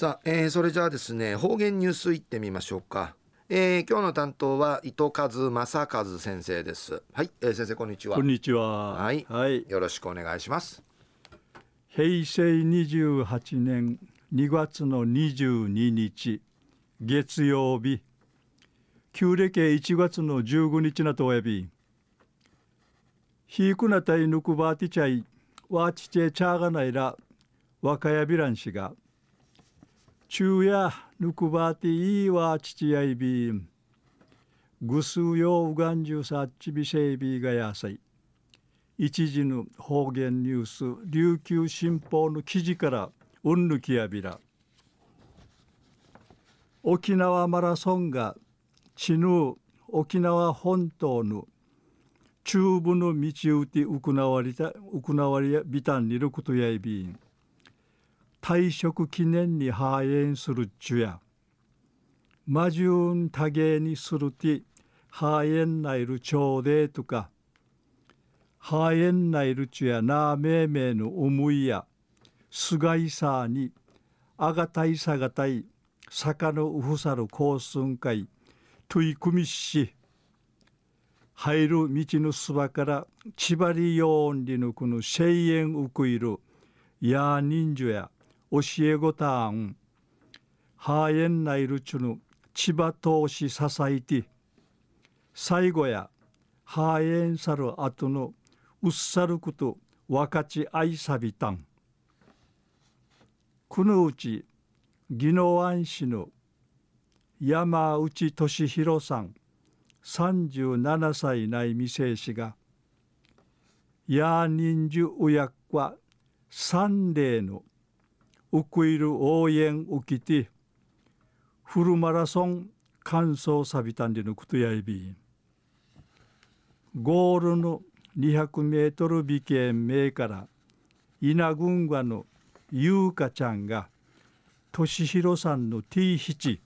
さあ、えー、それじゃあですね方言ニュースいってみましょうか、えー、今日の担当は伊藤和正和先生です。はい、えー、先生こんにちは。こんにちは。はい、はい、よろしくお願いします。平成28年2月の22日月曜日。旧暦1月の15日なとおやび。ひいくなたいぬくばてちゃいわちちえちゃがないら若やびらんしが昼夜ぬくばていいわ父やいびん。ぐすうようがんじゅうさっちびせいびがやさい。一時の方言ニュース琉球新報の記事からうんぬきやびら。沖縄マラソンがちぬ沖縄本島の中部の道うて行われた行われびたんにることやいびん。退職記念に反映するちゅや魔順多芸にするて反映ないる朝礼とか反映ないるちゅやなめいめいの思いやすがいさにあがたいさがたい坂のうふさる高寸会取り組みし入る道のすばから千葉りよんりぬくぬ声援うくいるや人数や教えごたんハーエンナイルチュヌ千葉投資支えて最後やハーエンサル後のうっさること分かち愛さびたん。このうち宜野湾市の山内俊弘さん37歳内未成氏が「や人数親子は三例のウクイル応援ウキティフルマラソン完走サビタンでのことやいびゴールの200メートル美形名から稲群馬の優香ちゃんが俊弘さんの T7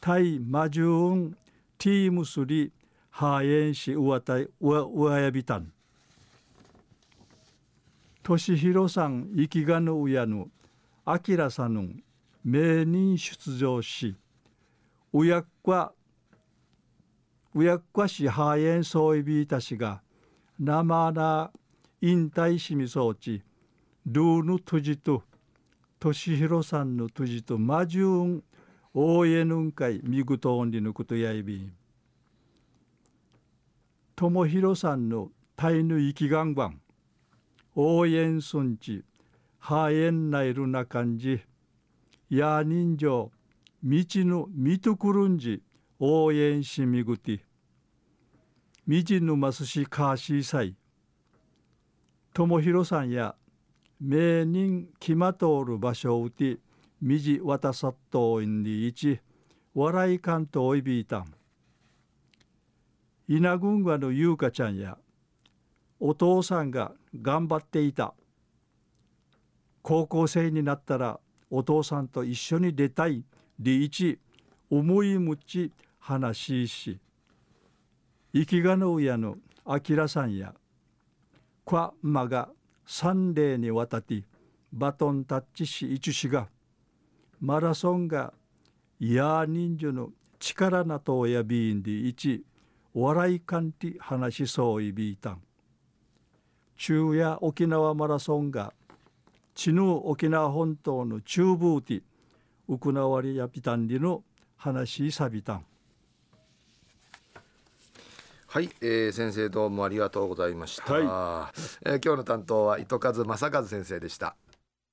対マジューンティームスリハーエンシウワタイウワヤビタン俊弘さん生きがぬ親の明さんの名人出場しうやっかうやっかしハーエンソイビータ氏が生な引退しみそうちルーヌトジと俊弘さんのトジとマジューン大江ぬんかいみぐとんりぬことやいびん友弘さんのタイヌ生きがんばん応援村地ハエンナイルな感じや人情道のみとくるんじ応援しみぐてみじぬますしかしさい。友弘さんや名人きまとおる場所をうてみじわたさっといんりいち笑いかんとおいびいたん。稲群馬の優香ちゃんやお父さんが頑張っていた。高校生になったらお父さんと一緒に出たいリーチ思いむち話しし生きがの親の明さんやクワマが三例にわたってバトンタッチし一しがマラソンがや人数の力なとやびんで一笑いかんて話しそういびいたん。中夜沖縄マラソンが地ぬ沖縄本島の中部テウクナワリヤピタンリの話さびたん。はい、えー、先生どうもありがとうございました、はい、えー、今日の担当は糸数正和先生でした